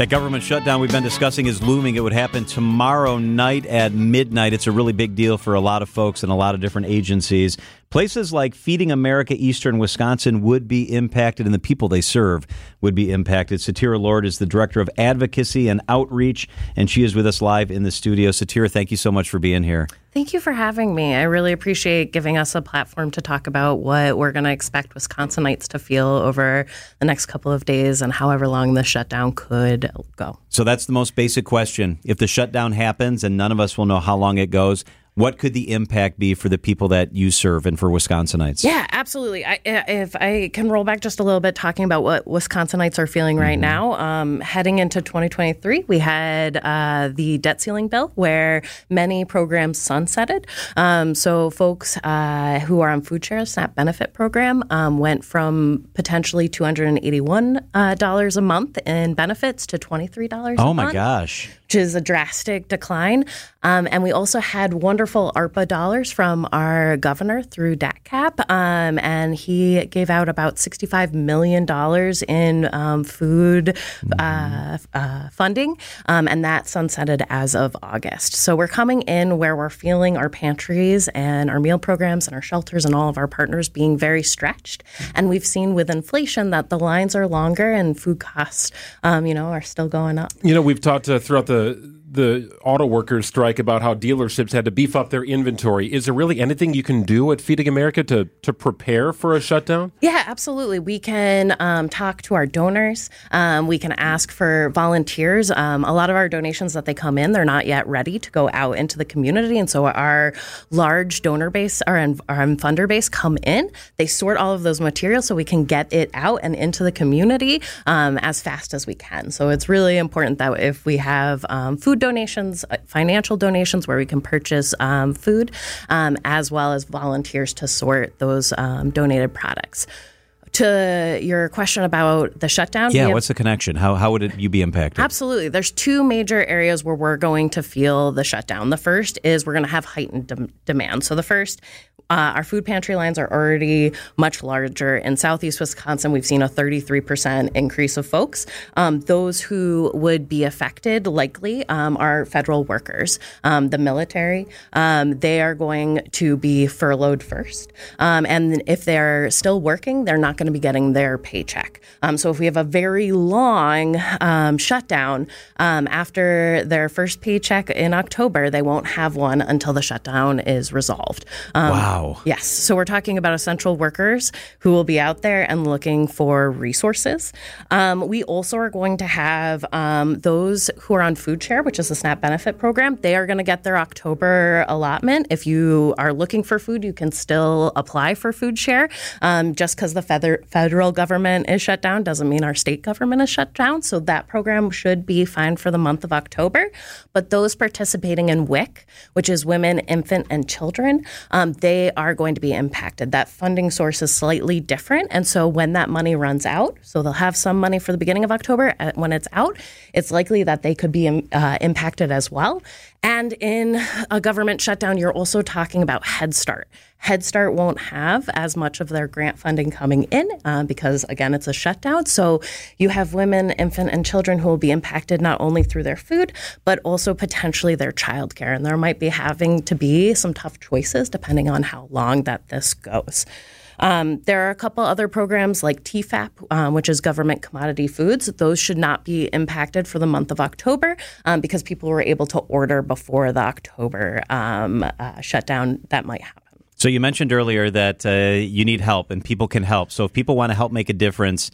That government shutdown we've been discussing is looming. It would happen tomorrow night at midnight. It's a really big deal for a lot of folks and a lot of different agencies. Places like Feeding America Eastern Wisconsin would be impacted, and the people they serve would be impacted. Satira Lord is the Director of Advocacy and Outreach, and she is with us live in the studio. Satira, thank you so much for being here. Thank you for having me. I really appreciate giving us a platform to talk about what we're going to expect Wisconsinites to feel over the next couple of days and however long the shutdown could go. So that's the most basic question. If the shutdown happens and none of us will know how long it goes, what could the impact be for the people that you serve and for Wisconsinites? Yeah, absolutely. I, if I can roll back just a little bit, talking about what Wisconsinites are feeling right mm-hmm. now, um, heading into 2023, we had uh, the debt ceiling bill where many programs sunsetted. Um, so folks uh, who are on FoodShare SNAP benefit program um, went from potentially $281 uh, a month in benefits to $23 oh my gosh which is a drastic decline. Um, and we also had wonderful ARPA dollars from our governor through DATCP, Um, and he gave out about $65 million in um, food uh, uh, funding. Um, and that sunsetted as of August. So we're coming in where we're feeling our pantries and our meal programs and our shelters and all of our partners being very stretched. And we've seen with inflation that the lines are longer and food costs, um, you know, are still going up. You know, we've talked uh, throughout the the auto workers strike about how dealerships had to beef up their inventory. Is there really anything you can do at Feeding America to to prepare for a shutdown? Yeah, absolutely. We can um, talk to our donors. Um, we can ask for volunteers. Um, a lot of our donations that they come in, they're not yet ready to go out into the community, and so our large donor base, our, our funder base, come in. They sort all of those materials so we can get it out and into the community um, as fast as we can. So it's really important that if we have um, food donations, uh, financial donations where we can purchase um, food, um, as well as volunteers to sort those um, donated products to your question about the shutdown. Yeah, what's the connection? How, how would it, you be impacted? Absolutely. There's two major areas where we're going to feel the shutdown. The first is we're going to have heightened de- demand. So the first uh, our food pantry lines are already much larger. In southeast Wisconsin, we've seen a 33% increase of folks. Um, those who would be affected likely um, are federal workers, um, the military. Um, they are going to be furloughed first. Um, and if they're still working, they're not going to be getting their paycheck. Um, so if we have a very long shutdown after their first paycheck in October, they won't have one until the shutdown is resolved. wow. Wow. Yes. So we're talking about essential workers who will be out there and looking for resources. Um, we also are going to have um, those who are on FoodShare, which is the SNAP benefit program. They are going to get their October allotment. If you are looking for food, you can still apply for FoodShare. Um, just because the federal government is shut down doesn't mean our state government is shut down. So that program should be fine for the month of October. But those participating in WIC, which is women, infant, and children, um, they are going to be impacted. That funding source is slightly different. And so when that money runs out, so they'll have some money for the beginning of October, uh, when it's out, it's likely that they could be um, uh, impacted as well. And in a government shutdown, you're also talking about Head Start. Head Start won't have as much of their grant funding coming in uh, because, again, it's a shutdown. So you have women, infant, and children who will be impacted not only through their food, but also potentially their childcare. And there might be having to be some tough choices depending on how long that this goes. Um, there are a couple other programs like TEFAP, um, which is government commodity foods. Those should not be impacted for the month of October um, because people were able to order before the October um, uh, shutdown that might happen. So you mentioned earlier that uh, you need help and people can help. So if people want to help make a difference,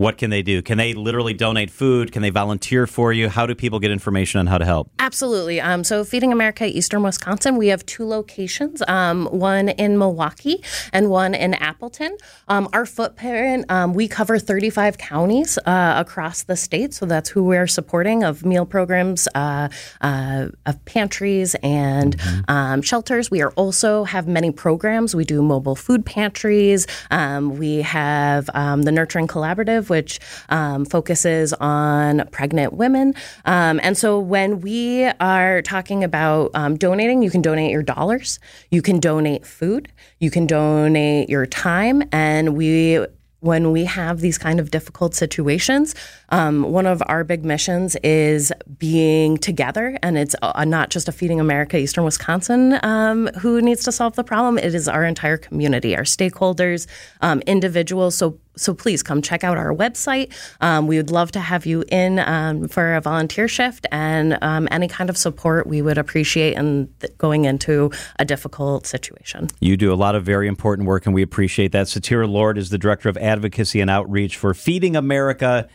what can they do? Can they literally donate food? Can they volunteer for you? How do people get information on how to help? Absolutely. Um, so, Feeding America Eastern Wisconsin, we have two locations um, one in Milwaukee and one in Appleton. Um, our footprint, um, we cover 35 counties uh, across the state. So, that's who we're supporting of meal programs, uh, uh, of pantries, and mm-hmm. Um, shelters. We are also have many programs. We do mobile food pantries. Um, we have the Nurturing Collaborative which um, focuses on pregnant women. Um, and so when we are talking about um, donating, you can donate your dollars, you can donate food, you can donate your time, and we when we have these kind of difficult situations, um, one of our big missions is being together, and it's uh, not just a Feeding America Eastern Wisconsin um, who needs to solve the problem. It is our entire community, our stakeholders, um, individuals. So so please come check out our website. Um, we would love to have you in um, for a volunteer shift and um, any kind of support we would appreciate in th- going into a difficult situation. You do a lot of very important work, and we appreciate that. Satira Lord is the Director of Advocacy and Outreach for Feeding America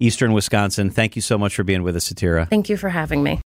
Eastern Wisconsin. Thank you so much for being with us, Satira. Thank you for having me.